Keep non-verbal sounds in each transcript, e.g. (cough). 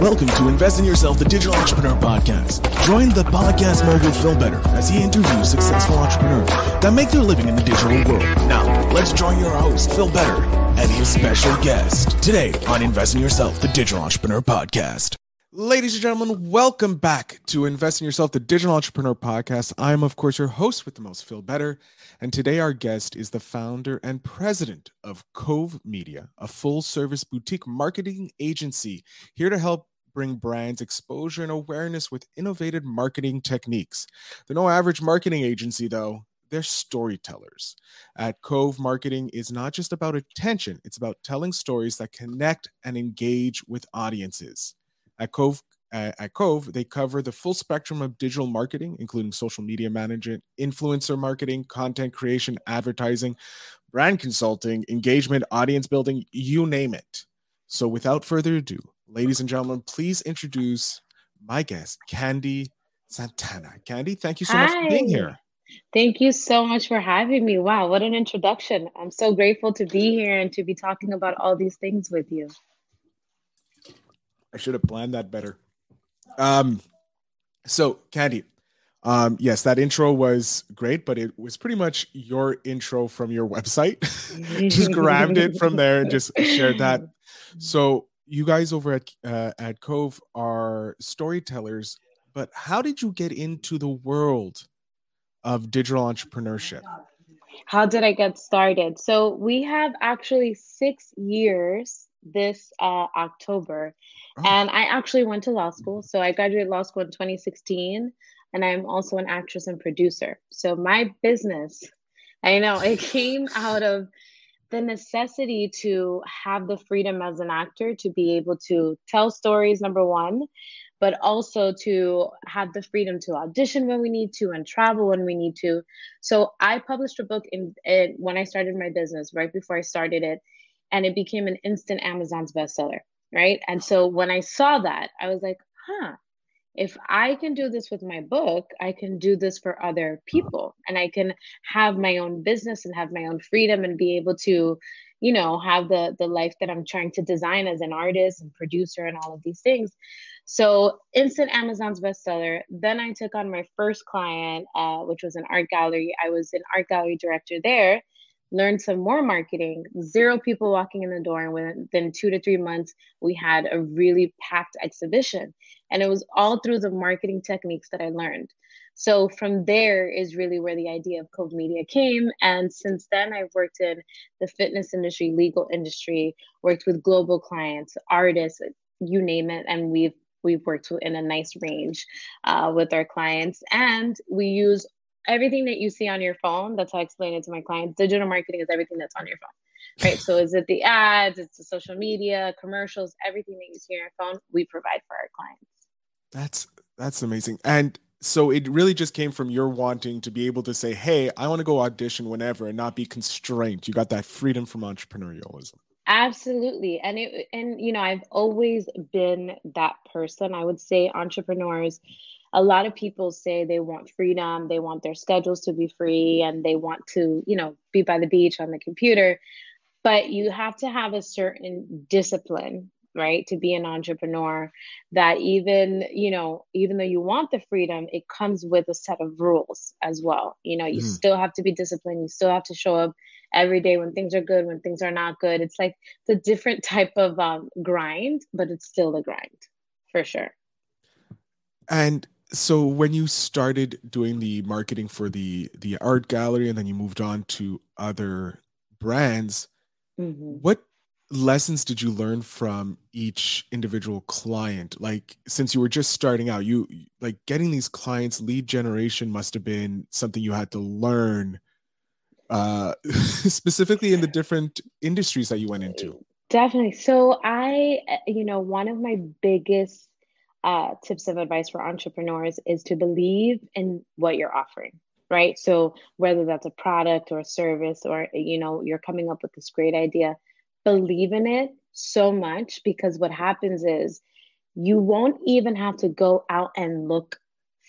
Welcome to Invest in Yourself, the Digital Entrepreneur Podcast. Join the podcast mogul Phil Better as he interviews successful entrepreneurs that make their living in the digital world. Now, let's join your host, Phil Better, and his special guest today on Invest in Yourself, the Digital Entrepreneur Podcast. Ladies and gentlemen, welcome back to Invest in Yourself, the Digital Entrepreneur Podcast. I'm, of course, your host with the most, Phil Better. And today, our guest is the founder and president of Cove Media, a full service boutique marketing agency here to help bring brands exposure and awareness with innovative marketing techniques. They're no average marketing agency, though. They're storytellers. At Cove, marketing is not just about attention, it's about telling stories that connect and engage with audiences. At Cove, at Cove, they cover the full spectrum of digital marketing, including social media management, influencer marketing, content creation, advertising, brand consulting, engagement, audience building, you name it. So, without further ado, ladies and gentlemen, please introduce my guest, Candy Santana. Candy, thank you so Hi. much for being here. Thank you so much for having me. Wow, what an introduction. I'm so grateful to be here and to be talking about all these things with you. I should have planned that better. Um, so Candy, um, yes, that intro was great, but it was pretty much your intro from your website. (laughs) just grabbed it from there and just shared that. So you guys over at uh, at Cove are storytellers, but how did you get into the world of digital entrepreneurship? How did I get started? So we have actually six years this uh, October Oh. And I actually went to law school. So I graduated law school in 2016. And I'm also an actress and producer. So my business, I know it (laughs) came out of the necessity to have the freedom as an actor to be able to tell stories, number one, but also to have the freedom to audition when we need to and travel when we need to. So I published a book in, in when I started my business, right before I started it, and it became an instant Amazon's bestseller right? And so when I saw that, I was like, huh, if I can do this with my book, I can do this for other people and I can have my own business and have my own freedom and be able to, you know, have the the life that I'm trying to design as an artist and producer and all of these things. So instant Amazon's bestseller. Then I took on my first client, uh, which was an art gallery. I was an art gallery director there learned some more marketing, zero people walking in the door. And within two to three months, we had a really packed exhibition. And it was all through the marketing techniques that I learned. So from there is really where the idea of Cove Media came. And since then, I've worked in the fitness industry, legal industry, worked with global clients, artists, you name it. And we've we've worked in a nice range uh, with our clients. And we use everything that you see on your phone, that's how I explain it to my clients. Digital marketing is everything that's on your phone, right? so is it the ads, it's the social media, commercials, everything that you see on your phone, we provide for our clients. That's that's amazing. And so it really just came from your wanting to be able to say, "Hey, I want to go audition whenever and not be constrained." You got that freedom from entrepreneurialism. Absolutely. And it and you know, I've always been that person. I would say entrepreneurs a lot of people say they want freedom, they want their schedules to be free, and they want to, you know, be by the beach on the computer. But you have to have a certain discipline, right, to be an entrepreneur. That even, you know, even though you want the freedom, it comes with a set of rules as well. You know, you mm-hmm. still have to be disciplined, you still have to show up every day when things are good, when things are not good. It's like it's a different type of um, grind, but it's still a grind for sure. And so when you started doing the marketing for the the art gallery and then you moved on to other brands mm-hmm. what lessons did you learn from each individual client? Like since you were just starting out you like getting these clients lead generation must have been something you had to learn uh (laughs) specifically in the different industries that you went into. Definitely. So i you know one of my biggest uh, tips of advice for entrepreneurs is to believe in what you're offering right? So whether that's a product or a service or you know you're coming up with this great idea believe in it so much because what happens is you won't even have to go out and look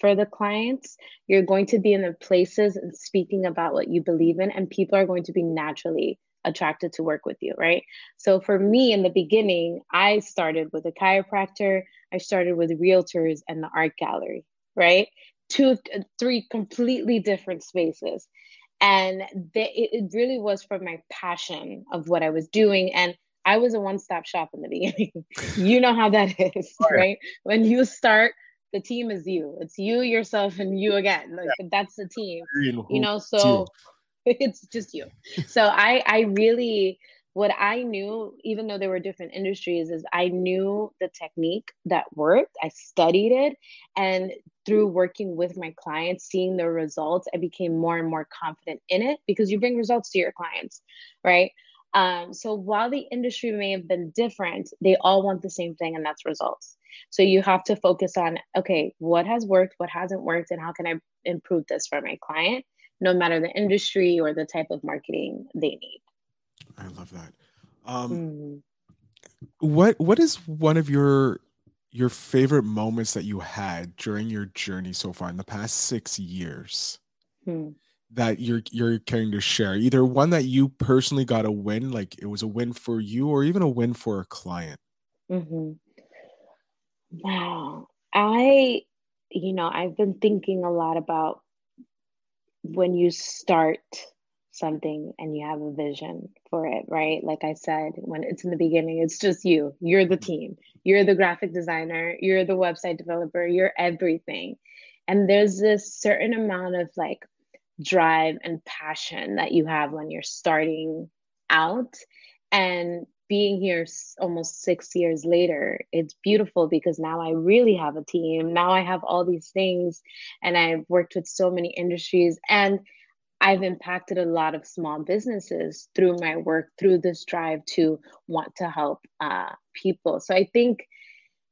for the clients. You're going to be in the places and speaking about what you believe in and people are going to be naturally attracted to work with you, right? So for me in the beginning, I started with a chiropractor, I started with realtors and the art gallery, right? Two, three completely different spaces. And they, it really was from my passion of what I was doing. And I was a one stop shop in the beginning. (laughs) you know how that is, right. right? When you start, the team is you. It's you, yourself, and you again. Like yeah. that's the team. You know, so (laughs) it's just you. So I I really what I knew, even though there were different industries, is I knew the technique that worked. I studied it. And through working with my clients, seeing the results, I became more and more confident in it because you bring results to your clients, right? Um, so while the industry may have been different, they all want the same thing, and that's results. So you have to focus on okay, what has worked, what hasn't worked, and how can I improve this for my client, no matter the industry or the type of marketing they need. I love that. Um, mm. What what is one of your your favorite moments that you had during your journey so far in the past six years hmm. that you're you're caring to share? Either one that you personally got a win, like it was a win for you, or even a win for a client. Mm-hmm. Wow, I you know I've been thinking a lot about when you start something and you have a vision for it, right? Like I said, when it's in the beginning, it's just you. You're the team. You're the graphic designer. You're the website developer. You're everything. And there's this certain amount of like drive and passion that you have when you're starting out. And being here almost six years later, it's beautiful because now I really have a team. Now I have all these things, and I've worked with so many industries. And I've impacted a lot of small businesses through my work, through this drive to want to help uh, people. So I think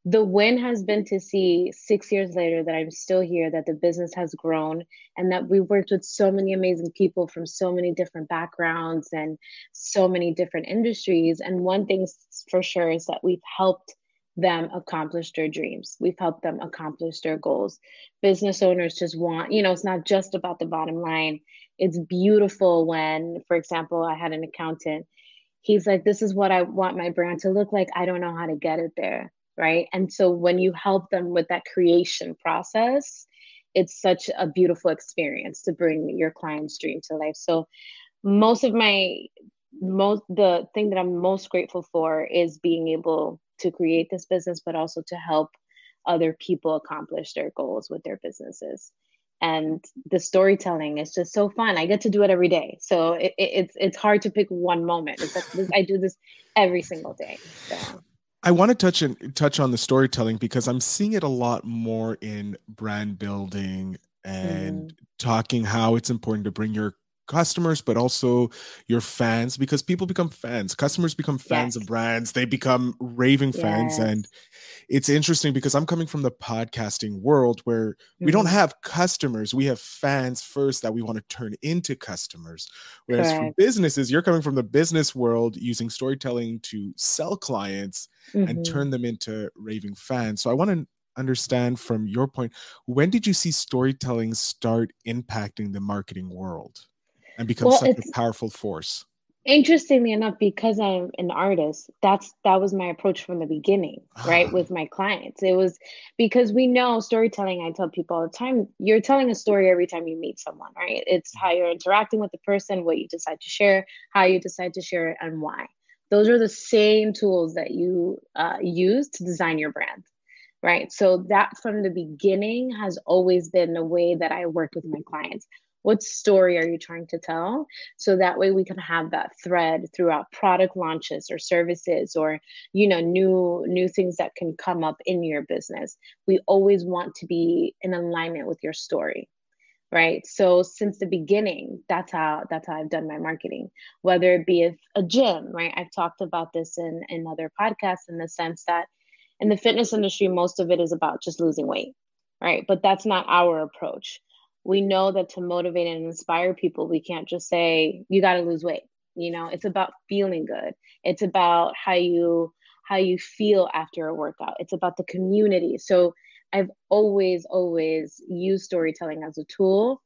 the win has been to see six years later that I'm still here, that the business has grown, and that we worked with so many amazing people from so many different backgrounds and so many different industries. And one thing for sure is that we've helped them accomplish their dreams. We've helped them accomplish their goals. Business owners just want, you know, it's not just about the bottom line it's beautiful when, for example, I had an accountant. He's like, This is what I want my brand to look like. I don't know how to get it there. Right. And so when you help them with that creation process, it's such a beautiful experience to bring your client's dream to life. So most of my most the thing that I'm most grateful for is being able to create this business, but also to help other people accomplish their goals with their businesses and the storytelling is just so fun. I get to do it every day, so it, it, it's it's hard to pick one moment. Like I do this every single day. So. I want to touch and touch on the storytelling because I'm seeing it a lot more in brand building and mm. talking how it's important to bring your customers but also your fans because people become fans customers become fans yes. of brands they become raving fans yes. and it's interesting because i'm coming from the podcasting world where mm-hmm. we don't mm-hmm. have customers we have fans first that we want to turn into customers whereas for businesses you're coming from the business world using storytelling to sell clients mm-hmm. and turn them into raving fans so i want to understand from your point when did you see storytelling start impacting the marketing world and become well, such a powerful force. Interestingly enough because i'm an artist that's that was my approach from the beginning right with my clients. It was because we know storytelling i tell people all the time you're telling a story every time you meet someone right? It's how you're interacting with the person what you decide to share how you decide to share it and why. Those are the same tools that you uh, use to design your brand right? So that from the beginning has always been the way that i work with my clients what story are you trying to tell? So that way we can have that thread throughout product launches or services or you know new new things that can come up in your business. We always want to be in alignment with your story right? So since the beginning that's how that's how i've done my marketing. Whether it be a, a gym right? I've talked about this in in other podcasts in the sense that in the fitness industry most of it is about just losing weight right? But that's not our approach we know that to motivate and inspire people, we can't just say, you got to lose weight. You know, it's about feeling good. It's about how you how you feel after a workout. It's about the community. So I've always, always used storytelling as a tool.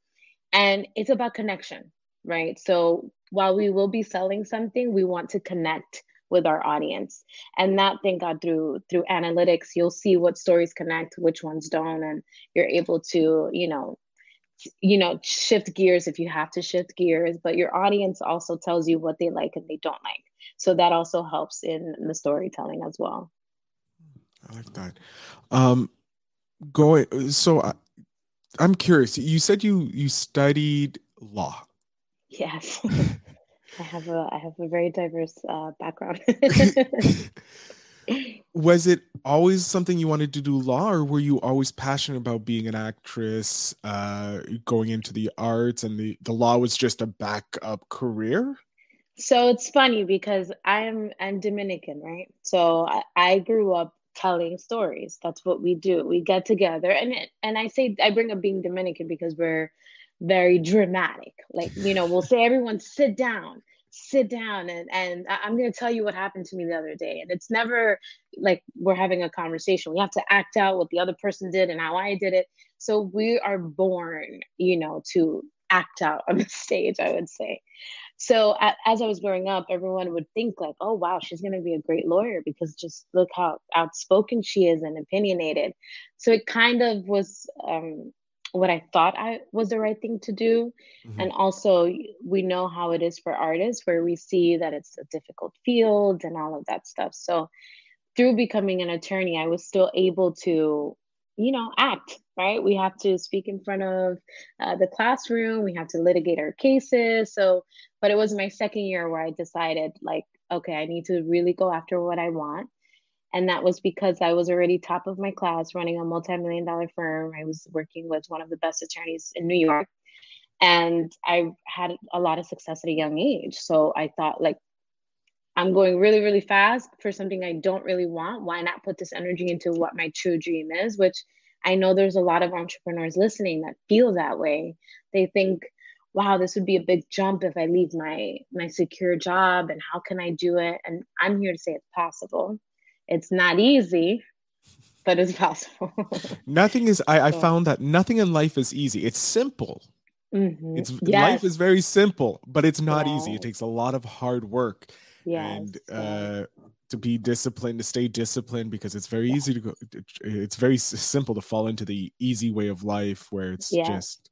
And it's about connection, right? So while we will be selling something, we want to connect with our audience and that thank god through through analytics you'll see what stories connect which ones don't and you're able to you know you know shift gears if you have to shift gears but your audience also tells you what they like and they don't like. So that also helps in the storytelling as well. I like that. Um going so I, i'm curious you said you you studied law. Yes. (laughs) I have a i have a very diverse uh, background (laughs) (laughs) was it always something you wanted to do law or were you always passionate about being an actress uh, going into the arts and the, the law was just a backup career? So it's funny because i'm i'm dominican right? So i, I grew up telling stories. That's what we do. We get together and it, and i say i bring up being dominican because we're very dramatic. Like you know we'll say everyone sit down sit down and and I'm going to tell you what happened to me the other day. And it's never like we're having a conversation. We have to act out what the other person did and how I did it. So we are born, you know, to act out on (laughs) the stage, I would say. So as I was growing up, everyone would think like, "Oh wow, she's going to be a great lawyer because just look how outspoken she is and opinionated." So it kind of was um, what I thought I was the right thing to do. Mm-hmm. And also, we know how it is for artists, where we see that it's a difficult field and all of that stuff. So, through becoming an attorney, I was still able to, you know, act, right? We have to speak in front of uh, the classroom, we have to litigate our cases. So, but it was my second year where I decided, like, okay, I need to really go after what I want and that was because I was already top of my class running a multi-million dollar firm. I was working with one of the best attorneys in New York. And I had a lot of success at a young age. So I thought like I'm going really, really fast for something I don't really want. Why not put this energy into what my true dream is? Which I know there's a lot of entrepreneurs listening that feel that way. They think, wow, this would be a big jump if I leave my my secure job and how can I do it? And I'm here to say it's possible. It's not easy, but it's (laughs) possible. nothing is, I, I, found that nothing in life is easy. It's simple. Mm-hmm. It's yes. life is very simple, but it's not easy. It takes a lot of hard work. Yes. And uh, to be disciplined, to stay disciplined, because it's very easy to go. It's very simple to fall into the easy way of life where it's just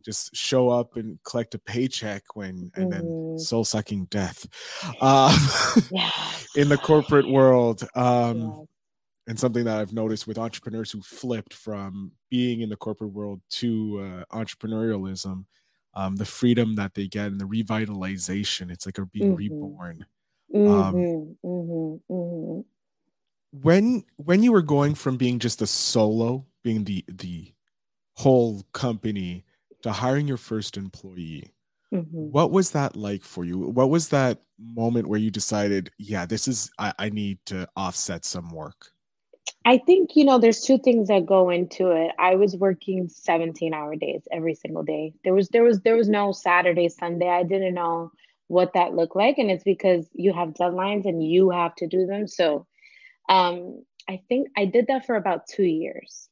just show up and collect a paycheck when and mm-hmm. then soul sucking death um, yes. (laughs) in the corporate world um, and something that i've noticed with entrepreneurs who flipped from being in the corporate world to uh, entrepreneurialism um, the freedom that they get and the revitalization it's like a being mm-hmm. reborn um, mm-hmm. mm-hmm. Mm-hmm. when when you were going from being just a solo being the the whole company to hiring your first employee. Mm-hmm. What was that like for you? What was that moment where you decided, yeah, this is I, I need to offset some work? I think, you know, there's two things that go into it. I was working 17 hour days every single day. There was there was there was no Saturday, Sunday. I didn't know what that looked like. And it's because you have deadlines and you have to do them. So um I think I did that for about two years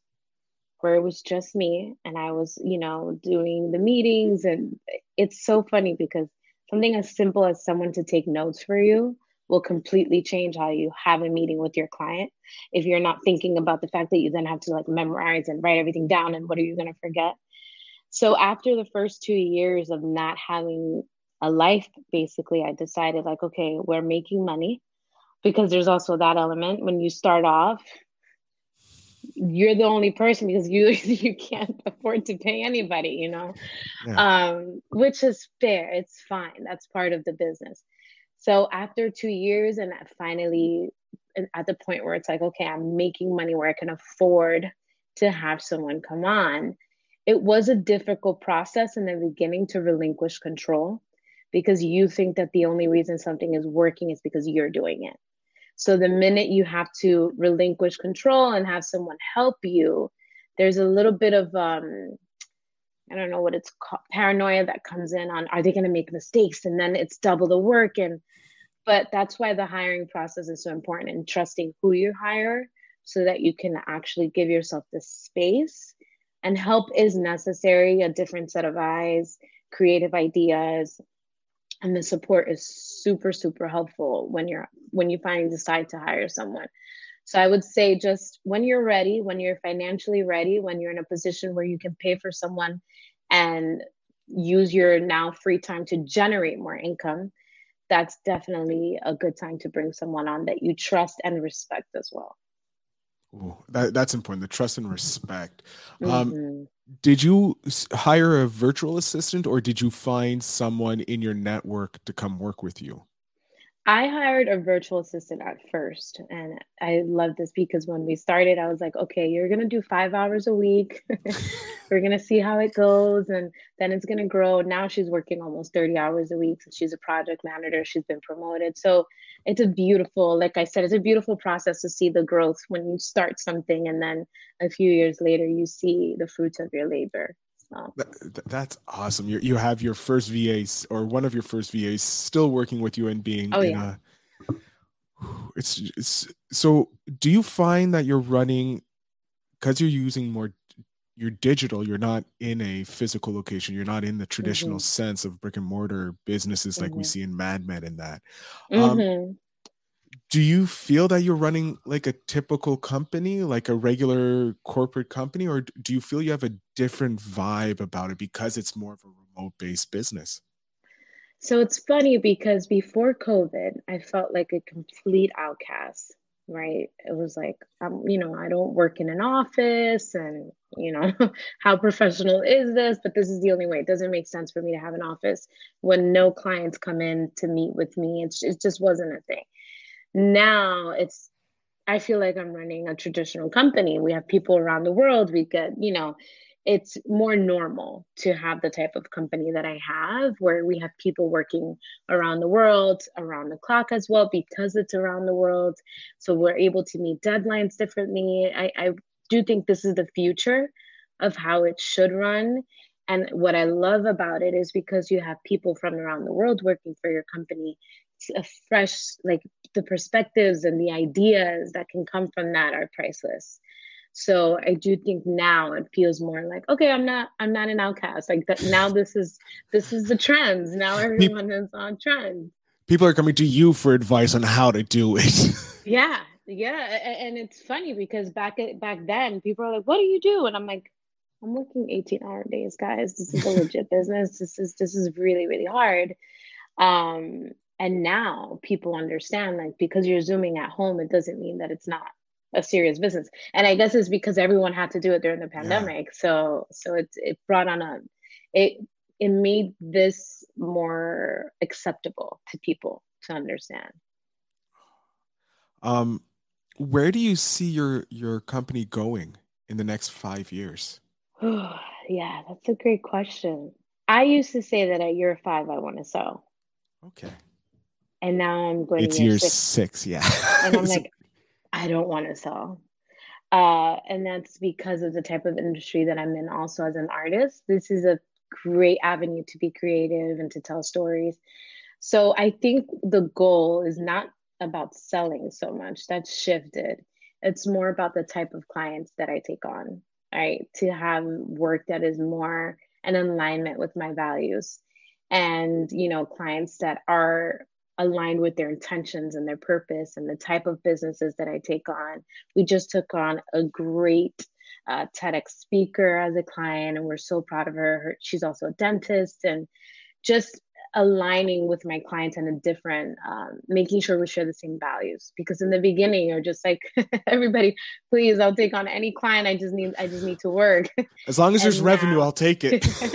where it was just me and I was, you know, doing the meetings. And it's so funny because something as simple as someone to take notes for you will completely change how you have a meeting with your client. If you're not thinking about the fact that you then have to like memorize and write everything down and what are you going to forget. So after the first two years of not having a life basically i decided like okay we're making money because there's also that element. When you start off you're the only person because you (laughs) you can't afford to pay anybody you know? Yeah. um which is fair. It's fine. That's part of the business. So after two years and finally at the point where it's like okay i'm making money where i can afford to have someone come on it was a difficult process in the beginning to relinquish control because you think that the only reason something is working is because you're doing it so the minute you have to relinquish control and have someone help you, there's a little bit of um, I don't know what it's called, paranoia that comes in on are they going to make mistakes? And then it's double the work. And but that's why the hiring process is so important and trusting who you hire so that you can actually give yourself the space and help is necessary a different set of eyes creative ideas and the support is super super helpful when you're when you finally decide to hire someone. So i would say just when you're ready when you're financially ready when you're in a position where you can pay for someone and use your now free time to generate more income that's definitely a good time to bring someone on that you trust and respect as well. Ooh, that, that's important the trust and respect. Um, mm-hmm did you hire a virtual assistant or did you find someone in your network to come work with you? I hired a virtual assistant at first, and I love this because when we started, I was like, okay, you're to do five hours a week. (laughs) (laughs) We're to see how it goes, and then it's to grow. Now she's working almost 30 hours a week. She's a project manager. She's been promoted. So it's a beautiful, like I said, it's a beautiful process to see the growth when you start something, and then a few years later, you see the fruits of your labor. That, that's awesome. You you have your first VAs or one of your first VAs still working with you and being. Oh yeah. A, it's it's so. Do you find that you're running because you're using more? You're digital. You're not in a physical location. You're not in the traditional mm-hmm. sense of brick and mortar businesses like mm-hmm. we see in Mad Men and that. Um, mm-hmm do you feel that you're running like a typical company like a regular corporate company or do you feel you have a different vibe about it because it's more of a remote based business? So it's funny because before covid i felt like a complete outcast right? It was like um, you know i don't work in an office and you know (laughs) how professional is this? But this is the only way. It doesn't make sense for me to have an office when no clients come in to meet with me. It's, it just wasn't a thing now it's i feel like i'm running a traditional company. We have people around the world. We get you know it's more normal to have the type of company that i have where we have people working around the world around the clock as well because it's around the world. So we're able to meet deadlines differently. I, I do think this is the future of how it should run. And what I love about it is because you have people from around the world working for your company, a fresh, like the perspectives and the ideas that can come from that are priceless. So I do think now it feels more like, okay, I'm not, I'm not an outcast. Like that now (laughs) this is, this is the trends. Now everyone is on trend. People are coming to you for advice on how to do it. (laughs) yeah. Yeah. And it's funny because back back then people are like, what do you do? And I'm like, I'm working 18 hour days, guys. This is a legit (laughs) business. This is this is really, really hard. Um, and now people understand like because you're zooming at home, it doesn't mean that it's not a serious business. And I guess it's because everyone had to do it during the pandemic. Yeah. So so it's it brought on a it it made this more acceptable to people to understand. Um where do you see your your company going in the next five years? (sighs) yeah, that's a great question. I used to say that at year five I want to sell. Okay. And now I'm going. It's year six, six yeah. and I'm (laughs) like, I don't want to sell. Uh, and that's because of the type of industry that I'm in. Also, as an artist, this is a great avenue to be creative and to tell stories. So I think the goal is not about selling so much. That's shifted. It's more about the type of clients that I take on right? To have work that is more in alignment with my values and, you know, clients that are aligned with their intentions and their purpose and the type of businesses that I take on. We just took on a great uh, TEDx speaker as a client, and we're so proud of her. her. She's also a dentist, and just aligning with my clients in a different um, making sure we share the same values because in the beginning you're just like (laughs) everybody please i'll take on any client i just need i just need to work as long as there's now, revenue i'll take it (laughs)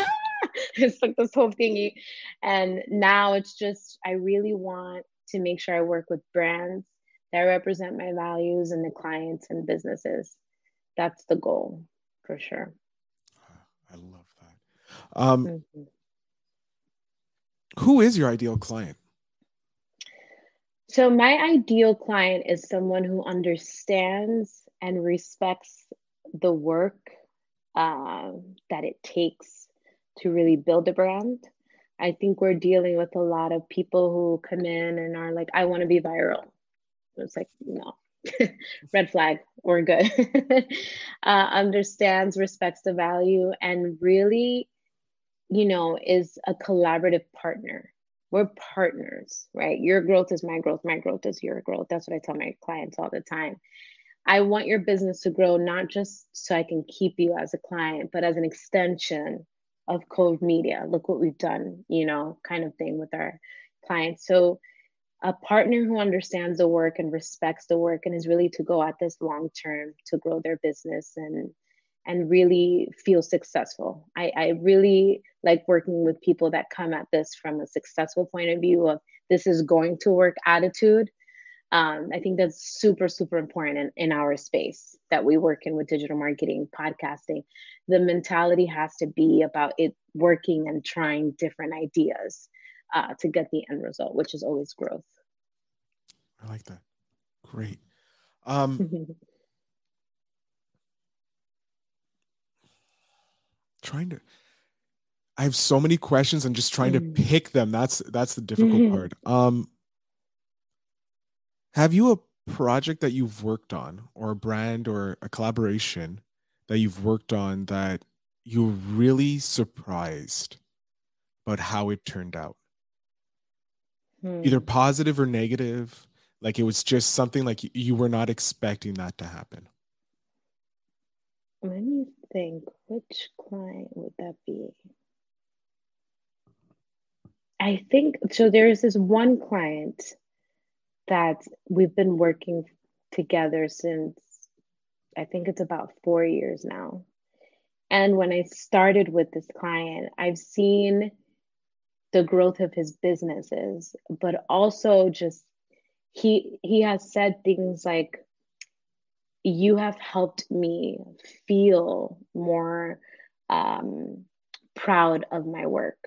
(laughs) it's like this whole thingy. And now it's just i really want to make sure i work with brands that represent my values and the clients and businesses. That's the goal for sure. I love that. Um, mm-hmm. who is your ideal client? So, my ideal client is someone who understands and respects the work uh, that it takes to really build a brand. I think we're dealing with a lot of people who come in and are like, I want to be viral. It's like, no, (laughs) red flag, we're good. (laughs) uh, understands, respects the value, and really you know, is a collaborative partner we're partners, right? Your growth is my growth, my growth is your growth. That's what I tell my clients all the time. I want your business to grow not just so I can keep you as a client, but as an extension of Cove Media. Look what we've done, you know, kind of thing with our clients. So, a partner who understands the work and respects the work and is really to go at this long term to grow their business and and really feel successful. I, I really like working with people that come at this from a successful point of view of this is going to work attitude. Um, I think that's super, super important in, in our space that we work in with digital marketing, podcasting. The mentality has to be about it working and trying different ideas uh, to get the end result, which is always growth. I like that. Great. Um, (laughs) trying to I have so many questions and just trying mm. to pick them. That's that's the difficult (laughs) part. Um have you a project that you've worked on or a brand or a collaboration that you've worked on that you're really surprised about how it turned out? Hmm. Either positive or negative, like it was just something like you were not expecting that to happen. Let me think. Which client would that be? I think so. There's this one client that we've been working together since I think it's about four years now. And when I started with this client, I've seen the growth of his businesses, but also just he he has said things like you have helped me feel more um, proud of my work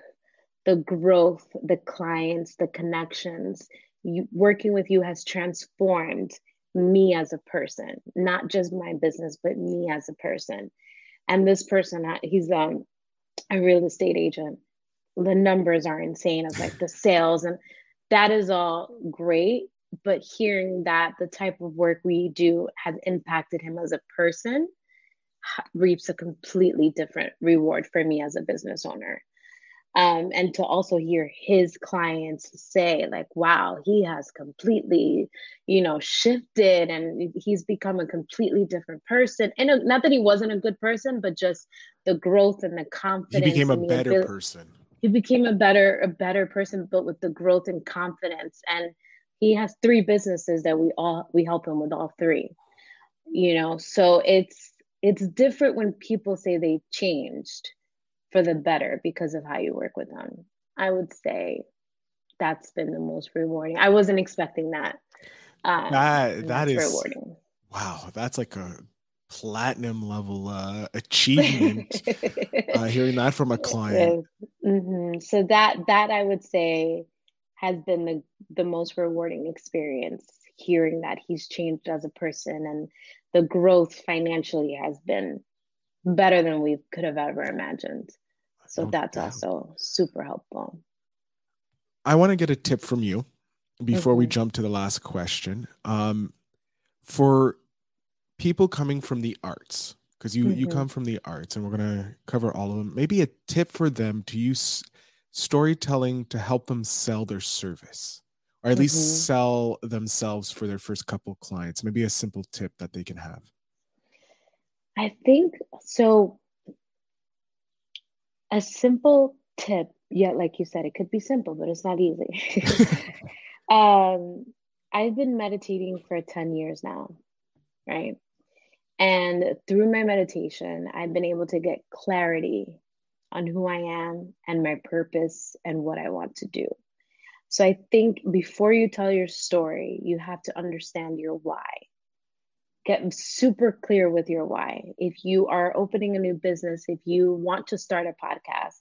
the growth the clients the connections you, working with you has transformed me as a person not just my business but me as a person. And this person he's um, a real estate agent. The numbers are insane of like the (laughs) sales and that is all great but hearing that the type of work we do has impacted him as a person reaps a completely different reward for me as a business owner um, and to also hear his clients say like wow he has completely you know shifted and he's become a completely different person. And not that he wasn't a good person but just the growth and the confidence he became a better ability, person. he became a better a better person but with the growth and confidence. And he has three businesses that we all we help him with all three you know? So it's it's different when people say they changed for the better because of how you work with them. I would say that's been the most rewarding. I wasn't expecting that uh, that that is rewarding. wow that's like a platinum level uh, achievement (laughs) uh, hearing that from a client. mm-hmm. so that that i would say has been the, the most rewarding experience hearing that he's changed as a person and the growth financially has been better than we could have ever imagined. So that's also super helpful. I want to get a tip from you before mm-hmm. we jump to the last question. Um, for people coming from the arts, because you mm-hmm. you come from the arts, and we're gonna cover all of them. Maybe a tip for them to use storytelling to help them sell their service or at mm-hmm. least sell themselves for their first couple clients maybe a simple tip that they can have i think so a simple tip yeah like you said it could be simple but it's not easy (laughs) (laughs) um i've been meditating for 10 years now right and through my meditation i've been able to get clarity on who I am and my purpose and what I want to do. So I think before you tell your story, you have to understand your why. Get super clear with your why. If you are opening a new business, if you want to start a podcast,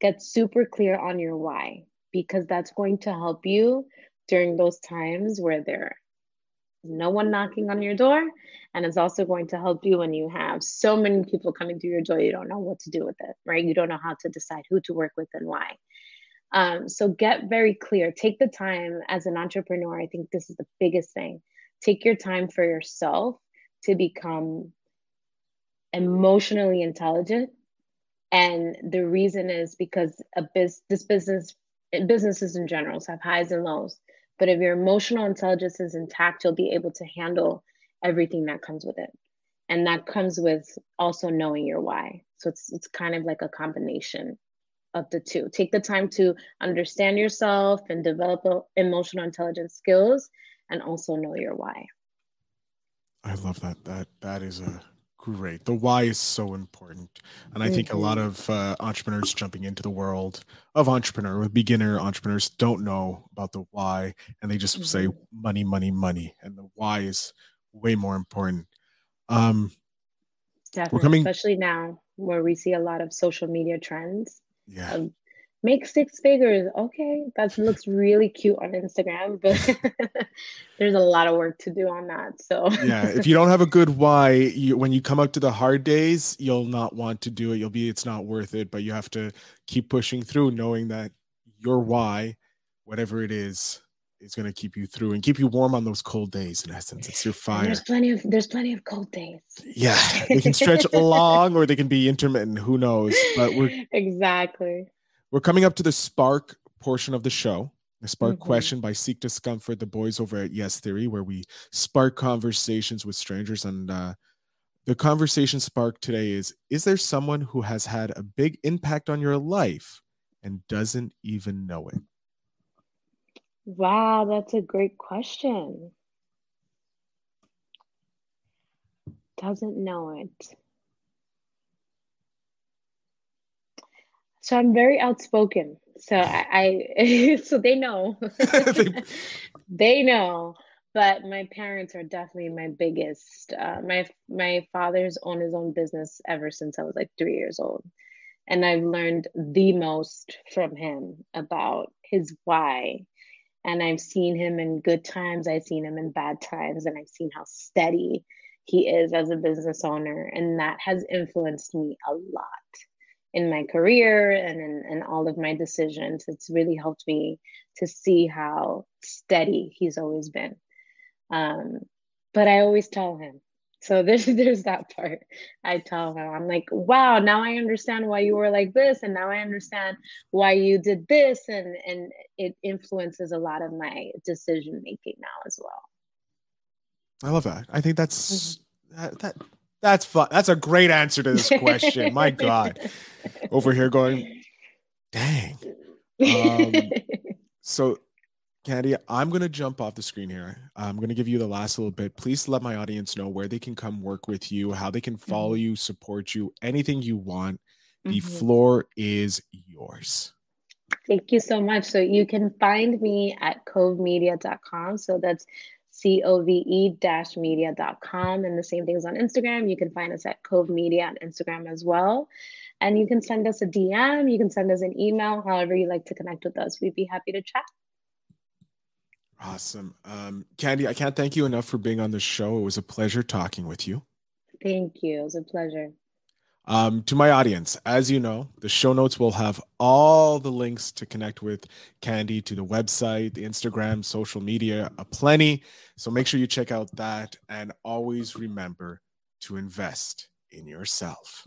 get super clear on your why because that's going to help you during those times where there no one knocking on your door. And it's also going to help you when you have so many people coming through your door, you don't know what to do with it, right? You don't know how to decide who to work with and why. Um, so get very clear. Take the time as an entrepreneur. I think this is the biggest thing. Take your time for yourself to become emotionally intelligent. And the reason is because a biz- this business businesses in general have highs and lows. But if your emotional intelligence is intact, you'll be able to handle everything that comes with it. And that comes with also knowing your why. So it's it's kind of like a combination of the two. Take the time to understand yourself and develop emotional intelligence skills and also know your why. I love that. That that is a great. The why is so important, and I mm-hmm. think a lot mm-hmm. of uh, entrepreneurs jumping into the world of entrepreneur, beginner entrepreneurs, don't know about the why, and they just mm-hmm. say money, money, money, and the why is way more important. Um, Definitely, coming... especially now where we see a lot of social media trends. Yeah. Of make six figures. Okay, that (laughs) looks really cute on Instagram, but (laughs) there's a lot of work to do on that. So yeah, if you (laughs) don't have a good why, you, when you come up to the hard days, you'll not want to do it. You'll be it's not worth it. But you have to keep pushing through, knowing that your why, whatever it is, is going to keep you through and keep you warm on those cold days. In essence, it's your fire. And there's plenty of there's plenty of cold days. Yeah, they can stretch long or they can be intermittent. Who knows? But we're exactly we're coming up to the spark portion of the show. The spark mm-hmm. question by Seek Discomfort, the boys over at Yes Theory, where we spark conversations with strangers. And uh, the conversation spark today is Is there someone who has had a big impact on your life and doesn't even know it? Wow, that's a great question. Doesn't know it. So I'm very outspoken. So I, I (laughs) so they know. (laughs) they know. But my parents are definitely my biggest. Uh, my my father's owned his own business ever since I was like three years old, and I've learned the most from him about his why. And I've seen him in good times. I've seen him in bad times, and I've seen how steady he is as a business owner, and that has influenced me a lot in my career and in, in all of my decisions. It's really helped me to see how steady he's always been. Um, but I always tell him. So (laughs) there's there's that part. I tell him, I'm like, wow, now I understand why you were like this, and now I understand why you did this, and and it influences a lot of my decision making now as well. I love that. I think that's mm-hmm. that, that that's fun. That's a great answer to this question. My (laughs) God. Over here going, dang. Um, so, Candy, I'm going to jump off the screen here. I'm going to give you the last little bit. Please let my audience know where they can come work with you, how they can follow mm-hmm. you, support you, anything you want. The mm-hmm. floor is yours. Thank you so much. So you can find me at covemedia.com. So that's cove-media.com. And the same thing is on Instagram. You can find us at Cove Media on Instagram as well. And you can send us a DM, you can send us an email, however you like to connect with us. We'd be happy to chat. Awesome. Um, Candy, I can't thank you enough for being on the show. It was a pleasure talking with you. Thank you. It was a pleasure. Um, to my audience, as you know, the show notes will have all the links to connect with Candy to the website, the Instagram, social media, a plenty. So make sure you check out that and always remember to invest in yourself.